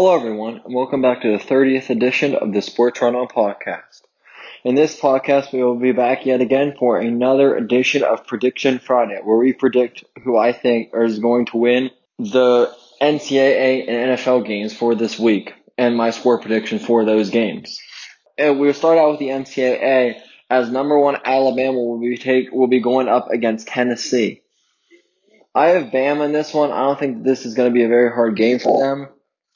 Hello, everyone, and welcome back to the 30th edition of the Sports On podcast. In this podcast, we will be back yet again for another edition of Prediction Friday, where we predict who I think is going to win the NCAA and NFL games for this week, and my score prediction for those games. And we'll start out with the NCAA as number one Alabama will be take will be going up against Tennessee. I have Bama in this one. I don't think this is going to be a very hard game for them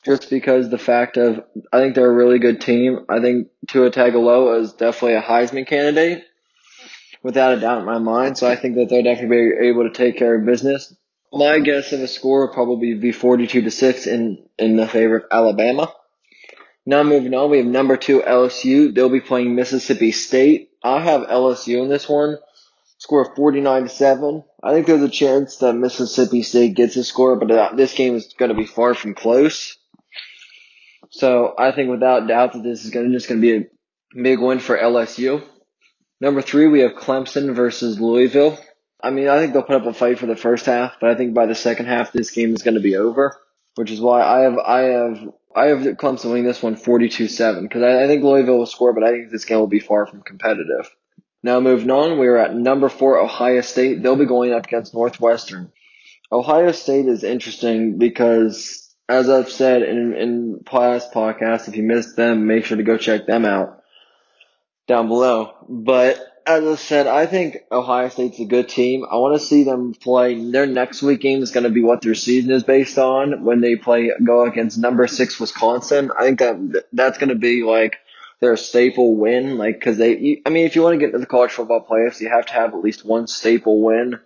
just because the fact of I think they're a really good team. I think Tua Tagovailoa is definitely a Heisman candidate, without a doubt in my mind. So I think that they'll definitely be able to take care of business. My guess of a score would probably be 42 to six in in the favor of Alabama. Now moving on, we have number two LSU. They'll be playing Mississippi State. I have LSU in this one. Score 49 to 7. I think there's a chance that Mississippi State gets a score, but uh, this game is going to be far from close. So I think without doubt that this is gonna, just going to be a big win for LSU. Number three, we have Clemson versus Louisville. I mean, I think they'll put up a fight for the first half, but I think by the second half, this game is going to be over, which is why I have, I have, I have Clemson winning this one 42-7, because I, I think Louisville will score, but I think this game will be far from competitive. Now moving on, we are at number four, Ohio State. They'll be going up against Northwestern. Ohio State is interesting because as I've said in, in past podcasts, if you missed them, make sure to go check them out down below. But as I said, I think Ohio State's a good team. I want to see them play. Their next week game is going to be what their season is based on when they play go against number six Wisconsin. I think that that's going to be like their staple win, like because they. I mean, if you want to get into the college football playoffs, you have to have at least one staple win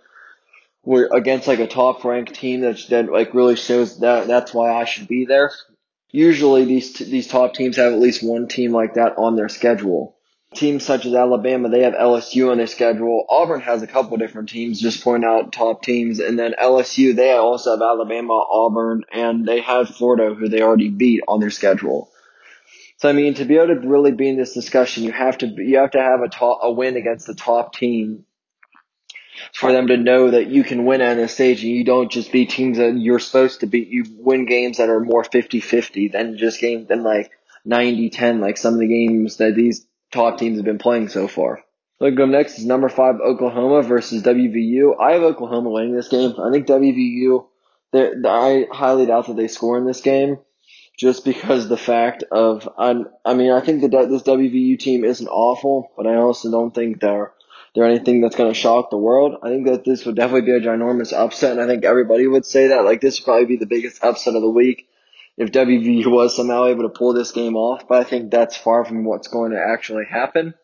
we're against like a top ranked team that's that like really shows that that's why I should be there. Usually these t- these top teams have at least one team like that on their schedule. Teams such as Alabama, they have LSU on their schedule. Auburn has a couple different teams, just point out top teams, and then LSU they also have Alabama, Auburn, and they have Florida who they already beat on their schedule. So I mean, to be able to really be in this discussion, you have to you have to have a top, a win against the top team for them to know that you can win on this stage and you don't just beat teams that you're supposed to beat. You win games that are more 50-50 than just games than like 90-10 like some of the games that these top teams have been playing so far. Look, go next is number five Oklahoma versus WVU. I have Oklahoma winning this game. I think WVU, I highly doubt that they score in this game just because the fact of, I'm. I mean, I think that this WVU team isn't awful, but I also don't think they're there anything that's going to shock the world. I think that this would definitely be a ginormous upset, and I think everybody would say that. Like, this would probably be the biggest upset of the week if WVU was somehow able to pull this game off, but I think that's far from what's going to actually happen.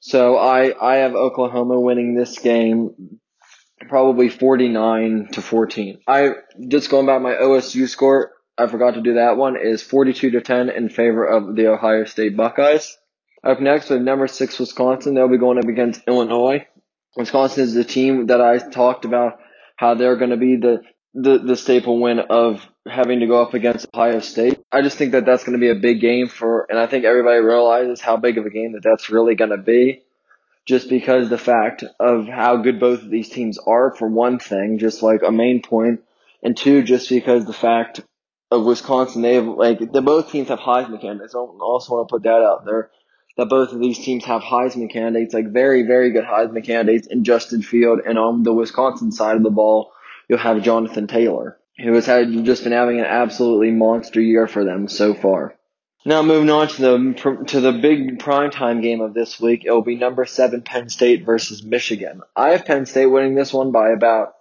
So I, I have Oklahoma winning this game probably 49 to 14. I, just going back my OSU score, I forgot to do that one, is 42 to 10 in favor of the Ohio State Buckeyes. Up next, have number six Wisconsin. They'll be going up against Illinois. Wisconsin is the team that I talked about how they're going to be the, the, the staple win of having to go up against Ohio State. I just think that that's going to be a big game for, and I think everybody realizes how big of a game that that's really going to be. Just because the fact of how good both of these teams are, for one thing, just like a main point, and two, just because the fact of Wisconsin, they have like the both teams have Heisman candidates. I also want to put that out there that both of these teams have Heisman candidates, like very, very good Heisman candidates in Justin Field. And on the Wisconsin side of the ball, you'll have Jonathan Taylor, who has had just been having an absolutely monster year for them so far. Now moving on to the to the big primetime game of this week, it will be number seven Penn State versus Michigan. I have Penn State winning this one by about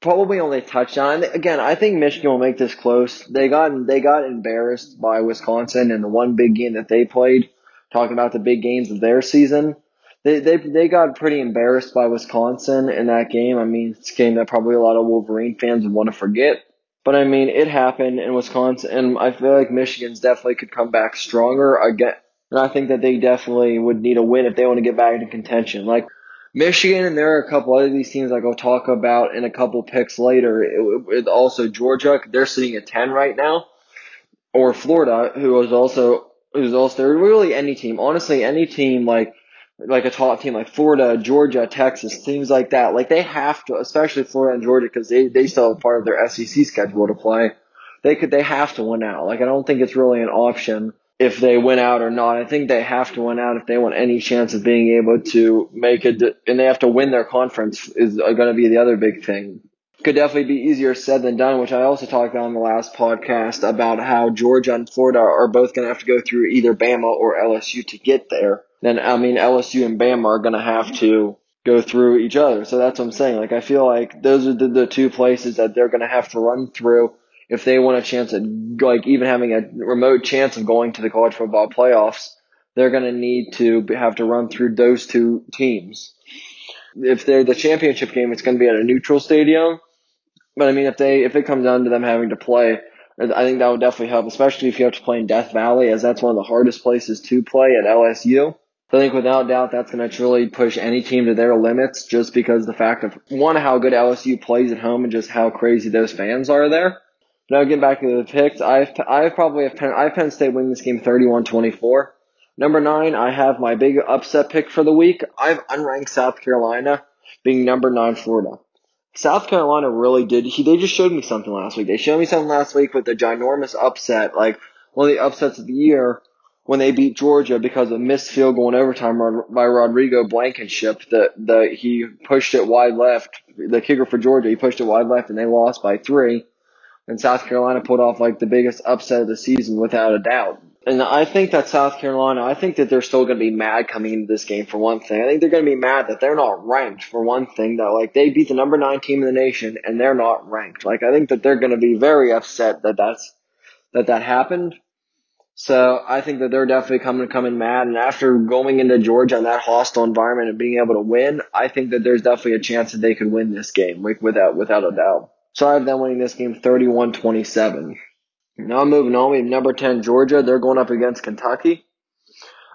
probably only a touchdown. Again, I think Michigan will make this close. They got they got embarrassed by Wisconsin in the one big game that they played talking about the big games of their season. They they they got pretty embarrassed by Wisconsin in that game. I mean, it's a game that probably a lot of Wolverine fans would want to forget. But I mean, it happened in Wisconsin, and I feel like Michigan's definitely could come back stronger again. And I think that they definitely would need a win if they want to get back into contention. Like Michigan, and there are a couple other these teams I'll talk about in a couple picks later. It, it, also Georgia, they're sitting at ten right now, or Florida, who is also who's also really any team. Honestly, any team like like a top team like Florida, Georgia, Texas, teams like that. Like they have to, especially Florida and Georgia, because they they still have part of their SEC schedule to play. they could they have to win out. Like I don't think it's really an option if they win out or not. I think they have to win out if they want any chance of being able to make it, and they have to win their conference is uh, going to be the other big thing. Could definitely be easier said than done, which I also talked in the last podcast about how Georgia and Florida are both going to have to go through either Bama or LSU to get there. Then, I mean, LSU and Bama are going to have to go through each other. So that's what I'm saying. Like, I feel like those are the, the two places that they're going to have to run through if they want a chance at like even having a remote chance of going to the college football playoffs, they're going to need to have to run through those two teams. If they're the championship game, it's going to be at a neutral stadium. But I mean, if they if it comes down to them having to play, I think that would definitely help, especially if you have to play in Death Valley, as that's one of the hardest places to play at LSU. I think without doubt that's going to truly push any team to their limits just because the fact of one, how good LSU plays at home and just how crazy those fans are there. Now getting back to the picks, I've I probably have Penn, I have Penn State winning this game 31-24. Number nine, I have my big upset pick for the week. I have unranked South Carolina being number nine Florida. South Carolina really did. He, they just showed me something last week. They showed me something last week with the ginormous upset, like one of the upsets of the year when they beat Georgia because of missed field goal in overtime by Rodrigo Blankenship. That the he pushed it wide left. The kicker for Georgia, he pushed it wide left, and they lost by three and South Carolina pulled off like the biggest upset of the season without a doubt. And I think that South Carolina, I think that they're still going to be mad coming into this game for one thing. I think they're going to be mad that they're not ranked for one thing. That like they beat the number nine team in the nation and they're not ranked. Like I think that they're going to be very upset that that's that that happened. So I think that they're definitely coming coming mad. And after going into Georgia in that hostile environment and being able to win, I think that there's definitely a chance that they could win this game like without without a doubt. So I have them winning this game 31-27. Now moving on, we have number 10 Georgia. They're going up against Kentucky.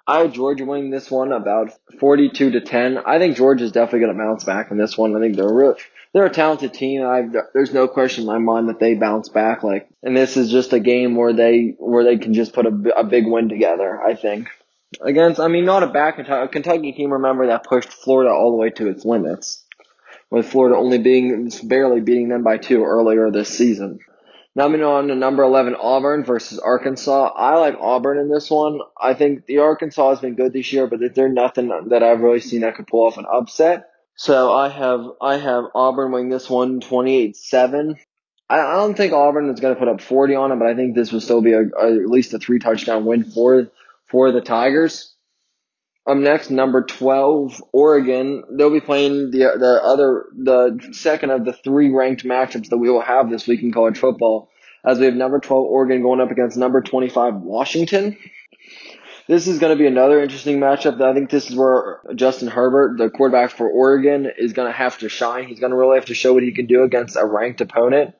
I have Georgia winning this one about 42 to 10. I think Georgia's definitely going to bounce back in this one. I think they're real, they're a talented team. I there's no question in my mind that they bounce back. Like, and this is just a game where they where they can just put a, a big win together. I think against, I mean, not a back Kentucky, Kentucky team. Remember that pushed Florida all the way to its limits with Florida only being barely beating them by two earlier this season. Now moving on to number 11, Auburn versus Arkansas. I like Auburn in this one. I think the Arkansas has been good this year, but they're nothing that I've really seen that could pull off an upset. So I have I have Auburn winning this one 28-7. I, I don't think Auburn is going to put up 40 on it, but I think this will still be a, a, at least a three touchdown win for for the Tigers. Up next, number 12, Oregon. They'll be playing the, the other, the second of the three ranked matchups that we will have this week in college football. As we have number 12, Oregon going up against number 25, Washington. This is going to be another interesting matchup. I think this is where Justin Herbert, the quarterback for Oregon, is going to have to shine. He's going to really have to show what he can do against a ranked opponent.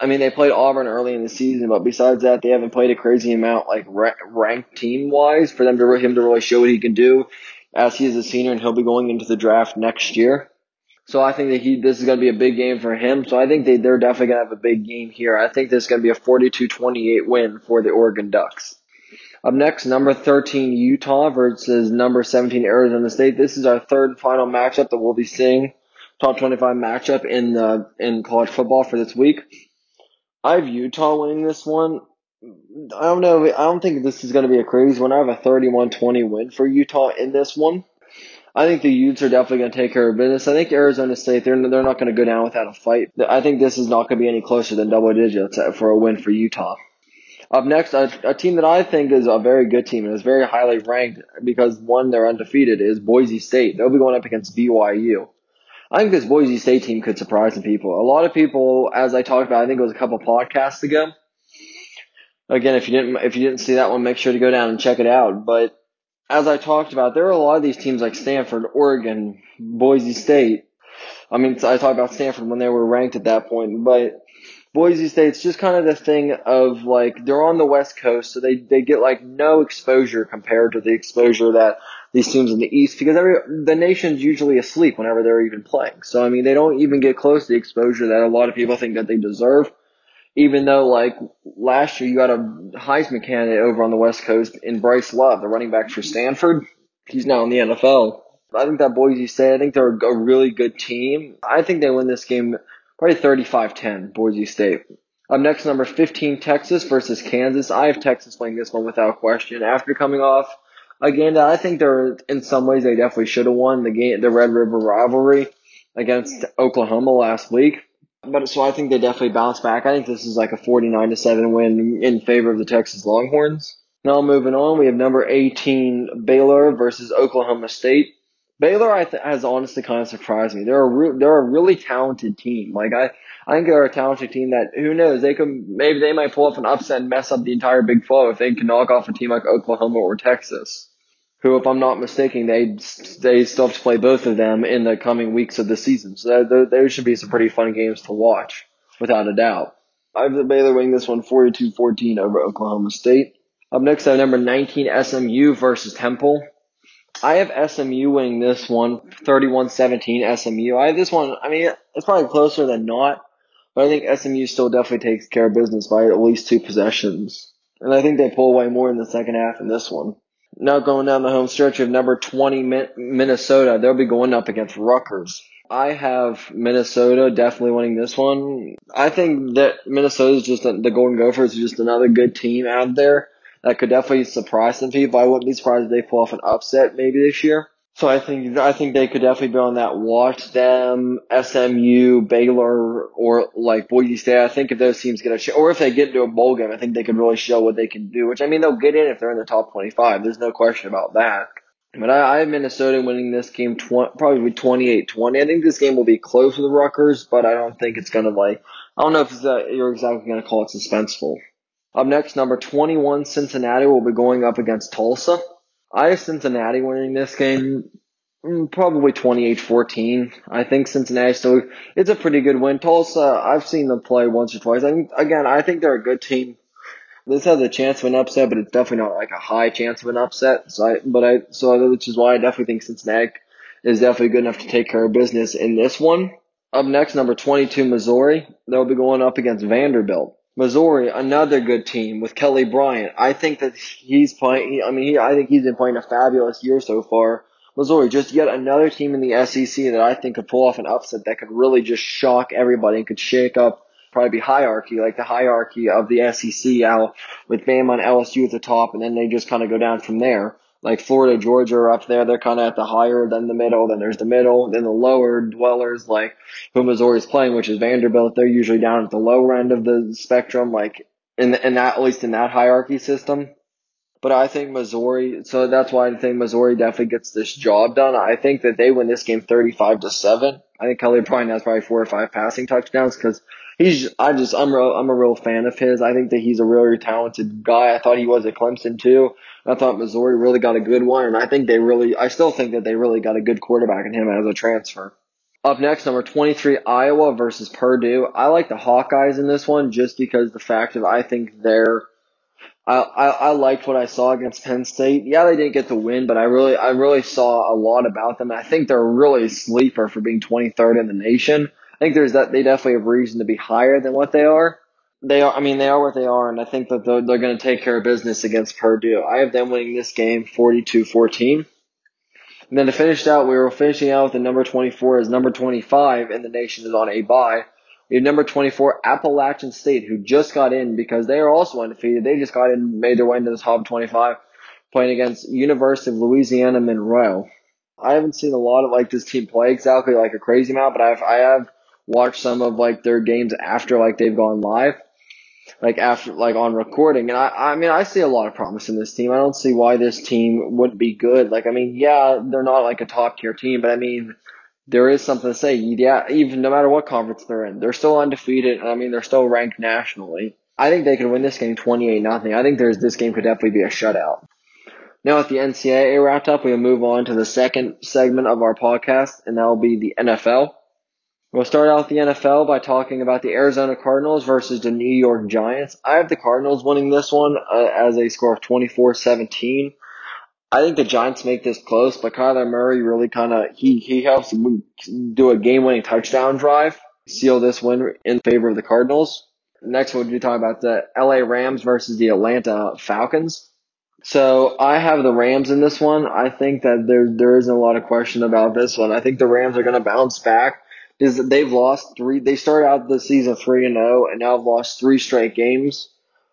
I mean, they played Auburn early in the season, but besides that, they haven't played a crazy amount, like ranked team wise, for them to him to really show what he can do. As he is a senior and he'll be going into the draft next year. So I think that he this is going to be a big game for him. So I think they they're definitely going to have a big game here. I think this is going to be a 42-28 win for the Oregon Ducks. Up next, number 13 Utah versus number 17 Arizona State. This is our third and final matchup that we'll be seeing. Top 25 matchup in the in college football for this week. I have Utah winning this one. I don't know. I don't think this is going to be a crazy one. I have a 31-20 win for Utah in this one. I think the Utes are definitely going to take care of business. I think Arizona State they're they're not going to go down without a fight. I think this is not going to be any closer than double digits for a win for Utah. Up next, a, a team that I think is a very good team and is very highly ranked because one they're undefeated is Boise State. They'll be going up against BYU. I think this Boise State team could surprise some people. A lot of people, as I talked about, I think it was a couple podcasts ago. Again, if you didn't if you didn't see that one, make sure to go down and check it out. But as I talked about, there are a lot of these teams like Stanford, Oregon, Boise State. I mean, I talked about Stanford when they were ranked at that point, but Boise State's just kind of the thing of like they're on the West Coast, so they they get like no exposure compared to the exposure that these teams in the East because every the nation's usually asleep whenever they're even playing. So I mean they don't even get close to the exposure that a lot of people think that they deserve. Even though like last year you got a Heisman candidate over on the West Coast in Bryce Love, the running back for Stanford. He's now in the NFL. I think that Boise State, I think they're a really good team. I think they win this game Probably 35-10, Boise State. Up next, number 15, Texas versus Kansas. I have Texas winning this one without question. After coming off a game that I think they're, in some ways, they definitely should have won the game, the Red River rivalry against Oklahoma last week. But so I think they definitely bounce back. I think this is like a 49 to 7 win in favor of the Texas Longhorns. Now moving on, we have number 18 Baylor versus Oklahoma State. Baylor I th- has honestly kind of surprised me. They're a re- they're a really talented team. Like I I think they're a talented team that who knows they could maybe they might pull off an upset and mess up the entire Big 12 if they can knock off a team like Oklahoma or Texas, who if I'm not mistaken they they still have to play both of them in the coming weeks of the season. So those should be some pretty fun games to watch without a doubt. I have the Baylor winning this one 42-14 over Oklahoma State. Up next, I have number 19 SMU versus Temple. I have SMU winning this one, 31-17 SMU. I have this one, I mean, it's probably closer than not, but I think SMU still definitely takes care of business by at least two possessions. And I think they pull away more in the second half in this one. Now going down the home stretch of number 20 Minnesota, they'll be going up against Rutgers. I have Minnesota definitely winning this one. I think that Minnesota is just the Golden Gophers are just another good team out there that could definitely surprise some people. I wouldn't be surprised if they pull off an upset maybe this year. So I think I think they could definitely be on that watch them, SMU, Baylor, or like Boise State. I think if those teams get a or if they get into a bowl game, I think they could really show what they can do. Which I mean, they'll get in if they're in the top twenty-five. There's no question about that. But I, I have Minnesota winning this game tw- probably 28-20. I think this game will be close with the Rutgers, but I don't think it's gonna like. I don't know if uh, you're exactly gonna call it suspenseful. Up next, number 21, Cincinnati will be going up against Tulsa. I have Cincinnati winning this game mm, probably 28-14. I think Cincinnati still, it's a pretty good win. Tulsa, I've seen them play once or twice. I mean, again, I think they're a good team. This has a chance of an upset, but it's definitely not like a high chance of an upset. So I, but I, so which is why I definitely think Cincinnati is definitely good enough to take care of business in this one. Up next, number 22, Missouri. They'll be going up against Vanderbilt. Missouri, another good team with Kelly Bryant. I think that he's playing. I mean, he, I think he's been playing a fabulous year so far. Missouri, just yet another team in the SEC that I think could pull off an upset that could really just shock everybody and could shake up probably hierarchy, like the hierarchy of the SEC out with Bama and LSU at the top, and then they just kind of go down from there like Florida, Georgia are up there. They're kind of at the higher, then the middle, then there's the middle, then the lower dwellers like who Missouri's playing, which is Vanderbilt. They're usually down at the lower end of the spectrum, like in, in that, at least in that hierarchy system. But I think Missouri, so that's why I think Missouri definitely gets this job done. I think that they win this game 35 to 7. I think Kelly Bryant has probably four or five passing touchdowns because he's, I just, I'm, real, I'm a real fan of his. I think that he's a really talented guy. I thought he was at Clemson too. I thought Missouri really got a good one, and I think they really, I still think that they really got a good quarterback in him as a transfer. Up next, number 23, Iowa versus Purdue. I like the Hawkeyes in this one just because the fact of I think they're, I, I, I liked what I saw against Penn State. Yeah, they didn't get the win, but I really, I really saw a lot about them. I think they're really a sleeper for being 23rd in the nation. I think there's that, they definitely have reason to be higher than what they are they are. I mean, they are what they are, and I think that they're, they're going to take care of business against Purdue. I have them winning this game 42-14. And then to finish out, we were finishing out with the number 24 as number 25 in the nation is on a bye. We have number 24 Appalachian State who just got in because they are also undefeated. They just got in, made their way into the top 25, playing against University of Louisiana Monroe. I haven't seen a lot of like this team play exactly like a crazy amount, but I've I have watched some of like their games after like they've gone live like after like on recording. And I I mean I see a lot of promise in this team. I don't see why this team wouldn't be good. Like I mean, yeah, they're not like a top tier team, but I mean there is something to say. Yeah, even no matter what conference they're in, they're still undefeated, and I mean they're still ranked nationally. I think they could win this game twenty eight nothing. I think there's this game could definitely be a shutout. Now with the NCAA wrapped up, we'll move on to the second segment of our podcast, and that will be the NFL. We'll start out the NFL by talking about the Arizona Cardinals versus the New York Giants. I have the Cardinals winning this one uh, as a score of 24-17. I think the Giants make this close, but Kyler Murray really kind of he he helps do a game-winning touchdown drive, seal this win in favor of the Cardinals. Next, we'll be talking about the LA Rams versus the Atlanta Falcons. So I have the Rams in this one. I think that there there isn't a lot of question about this one. I think the Rams are going to bounce back is that they've lost three. They started out the season three and zero, and now have lost three straight games.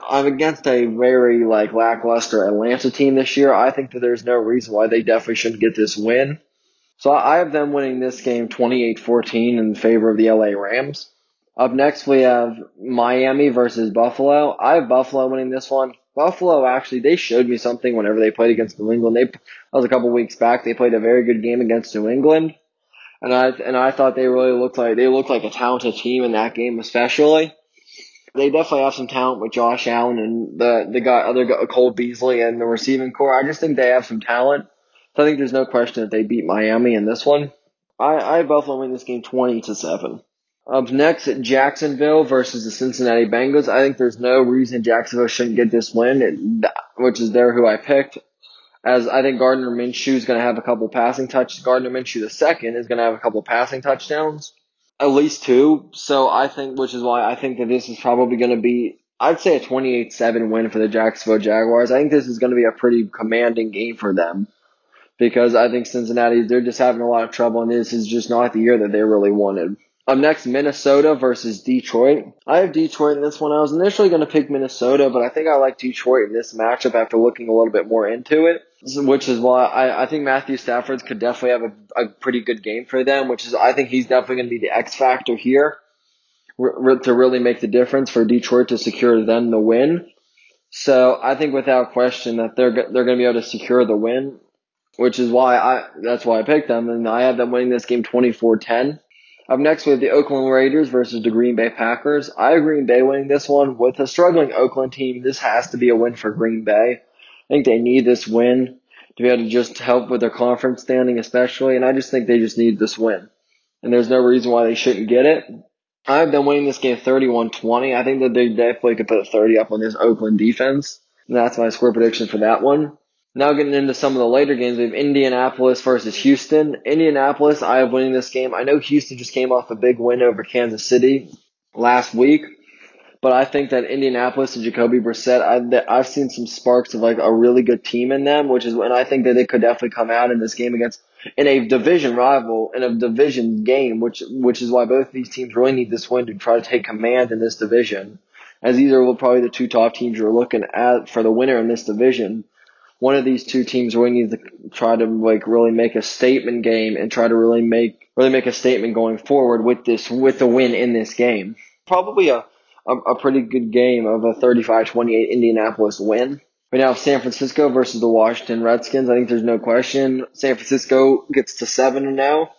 I'm against a very like lackluster Atlanta team this year. I think that there's no reason why they definitely shouldn't get this win. So I have them winning this game 28-14 in favor of the LA Rams. Up next, we have Miami versus Buffalo. I have Buffalo winning this one. Buffalo actually, they showed me something whenever they played against New England. They, that was a couple weeks back. They played a very good game against New England. And I, and I thought they really looked like, they looked like a talented team in that game, especially. They definitely have some talent with Josh Allen and the, the guy, other guy, Cole Beasley and the receiving corps. I just think they have some talent. So I think there's no question that they beat Miami in this one. I, I have Buffalo win this game 20 to 7. Up next, Jacksonville versus the Cincinnati Bengals. I think there's no reason Jacksonville shouldn't get this win, which is there who I picked. As I think Gardner Minshew is going to have a couple passing touches. Gardner Minshew the second is going to have a couple passing touchdowns, at least two. So I think, which is why I think that this is probably going to be, I'd say a 28-7 win for the Jacksonville Jaguars. I think this is going to be a pretty commanding game for them because I think Cincinnati, they're just having a lot of trouble and this is just not the year that they really wanted. Up next, Minnesota versus Detroit. I have Detroit in this one. I was initially going to pick Minnesota, but I think I like Detroit in this matchup after looking a little bit more into it, which is why I, I think Matthew Stafford could definitely have a, a pretty good game for them, which is, I think he's definitely going to be the X factor here to really make the difference for Detroit to secure them the win. So I think without question that they're, they're going to be able to secure the win, which is why I, that's why I picked them. And I have them winning this game 24-10. Up next, we have the Oakland Raiders versus the Green Bay Packers. I have Green Bay winning this one. With a struggling Oakland team, this has to be a win for Green Bay. I think they need this win to be able to just help with their conference standing, especially. And I just think they just need this win. And there's no reason why they shouldn't get it. I've been winning this game 31-20. I think that they definitely could put a 30 up on this Oakland defense. And that's my score prediction for that one. Now getting into some of the later games, we have Indianapolis versus Houston. Indianapolis, I have winning this game. I know Houston just came off a big win over Kansas City last week, but I think that Indianapolis and Jacoby Brissett, I, I've seen some sparks of like a really good team in them, which is, when I think that they could definitely come out in this game against in a division rival in a division game, which which is why both of these teams really need this win to try to take command in this division, as these are probably the two top teams you're looking at for the winner in this division one of these two teams really needs to try to like really make a statement game and try to really make really make a statement going forward with this with the win in this game. Probably a a, a pretty good game of a 35-28 Indianapolis win. We now have San Francisco versus the Washington Redskins. I think there's no question. San Francisco gets to seven now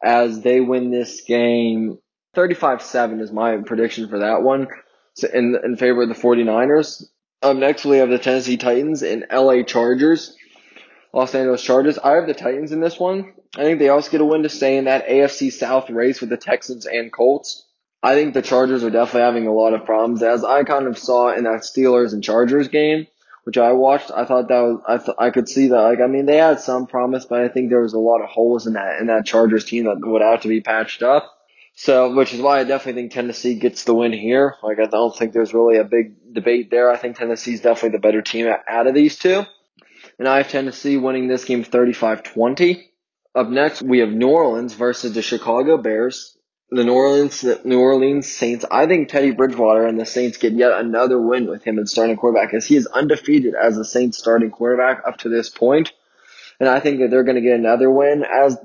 as they win this game. 35-7 is my prediction for that one in, in favor of the 49ers. Up next, we have the Tennessee Titans and LA Chargers. Los Angeles Chargers. I have the Titans in this one. I think they also get a win to stay in that AFC South race with the Texans and Colts. I think the Chargers are definitely having a lot of problems, as I kind of saw in that Steelers and Chargers game, which I watched. I thought that was I th- I could see that. Like I mean, they had some promise, but I think there was a lot of holes in that in that Chargers team that would have to be patched up. So, which is why I definitely think Tennessee gets the win here. Like, I don't think there's really a big debate there. I think Tennessee's definitely the better team out of these two. And I have Tennessee winning this game 35-20. Up next, we have New Orleans versus the Chicago Bears. The New Orleans, New Orleans Saints. I think Teddy Bridgewater and the Saints get yet another win with him as starting quarterback, as he is undefeated as the Saints starting quarterback up to this point. And I think that they're going to get another win as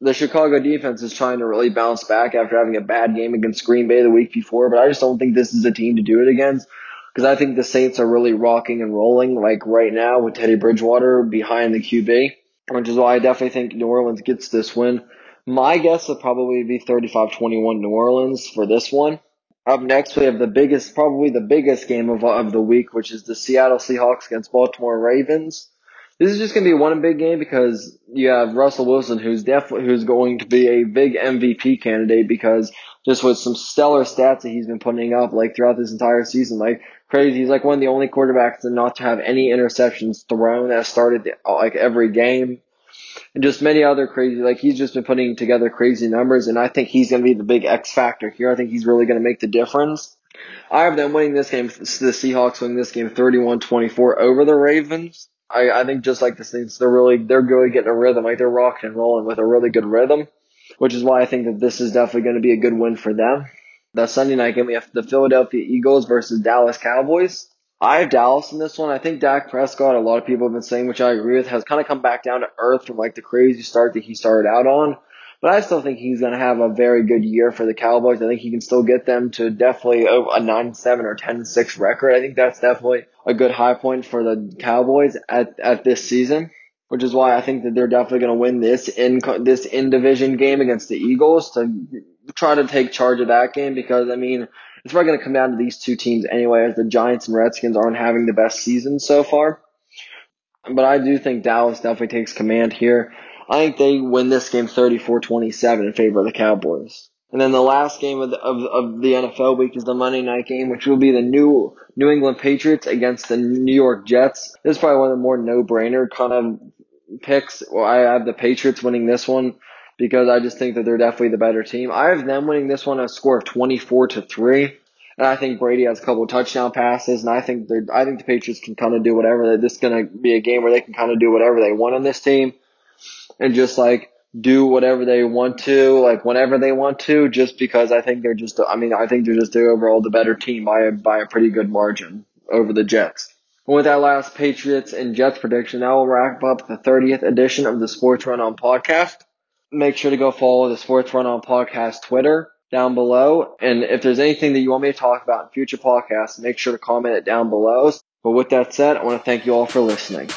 the Chicago defense is trying to really bounce back after having a bad game against Green Bay the week before. But I just don't think this is a team to do it against because I think the Saints are really rocking and rolling like right now with Teddy Bridgewater behind the QB, which is why I definitely think New Orleans gets this win. My guess would probably be 35-21 New Orleans for this one. Up next, we have the biggest, probably the biggest game of, of the week, which is the Seattle Seahawks against Baltimore Ravens. This is just going to be one big game because you have Russell Wilson, who's definitely who's going to be a big MVP candidate because just with some stellar stats that he's been putting up like throughout this entire season, like crazy. He's like one of the only quarterbacks to not to have any interceptions thrown that started like every game, and just many other crazy. Like he's just been putting together crazy numbers, and I think he's going to be the big X factor here. I think he's really going to make the difference. I have them winning this game. The Seahawks winning this game 31-24 over the Ravens. I, I think just like the Saints, they're really they're really getting a rhythm. Like they're rocking and rolling with a really good rhythm. which is why I think that this is definitely going to be a good win for them. The Sunday night game, we have the Philadelphia Eagles versus Dallas Cowboys. I have Dallas in this one. I think Dak Prescott, a lot of people have been saying, which I agree with, has kind of come back down to earth from like the crazy start that he started out on. But I still think he's going to have a very good year for the Cowboys. I think he can still get them to definitely a 9-7 or 10-6 record. I think that's definitely a good high point for the Cowboys at, at this season which is why I think that they're definitely going to win this in this in division game against the Eagles to try to take charge of that game because I mean it's probably going to come down to these two teams anyway as the Giants and Redskins aren't having the best season so far. But I do think Dallas definitely takes command here. I think they win this game 34-27 in favor of the Cowboys. And then the last game of the, of, of the NFL week is the Monday night game, which will be the new New England Patriots against the New York Jets. This is probably one of the more no-brainer kind of picks. Well, I have the Patriots winning this one because I just think that they're definitely the better team. I have them winning this one a score of 24 to 3. And I think Brady has a couple touchdown passes, and I think they're, I think the Patriots can kind of do whatever. This is going to be a game where they can kind of do whatever they want on this team, and just like do whatever they want to, like whenever they want to, just because I think they're just, I mean, I think they're just the overall the better team by a, by a pretty good margin over the Jets. And with that last Patriots and Jets prediction, that will wrap up the 30th edition of the Sports Run On podcast. Make sure to go follow the Sports Run On podcast Twitter down below. And if there's anything that you want me to talk about in future podcasts, make sure to comment it down below. But with that said, I want to thank you all for listening.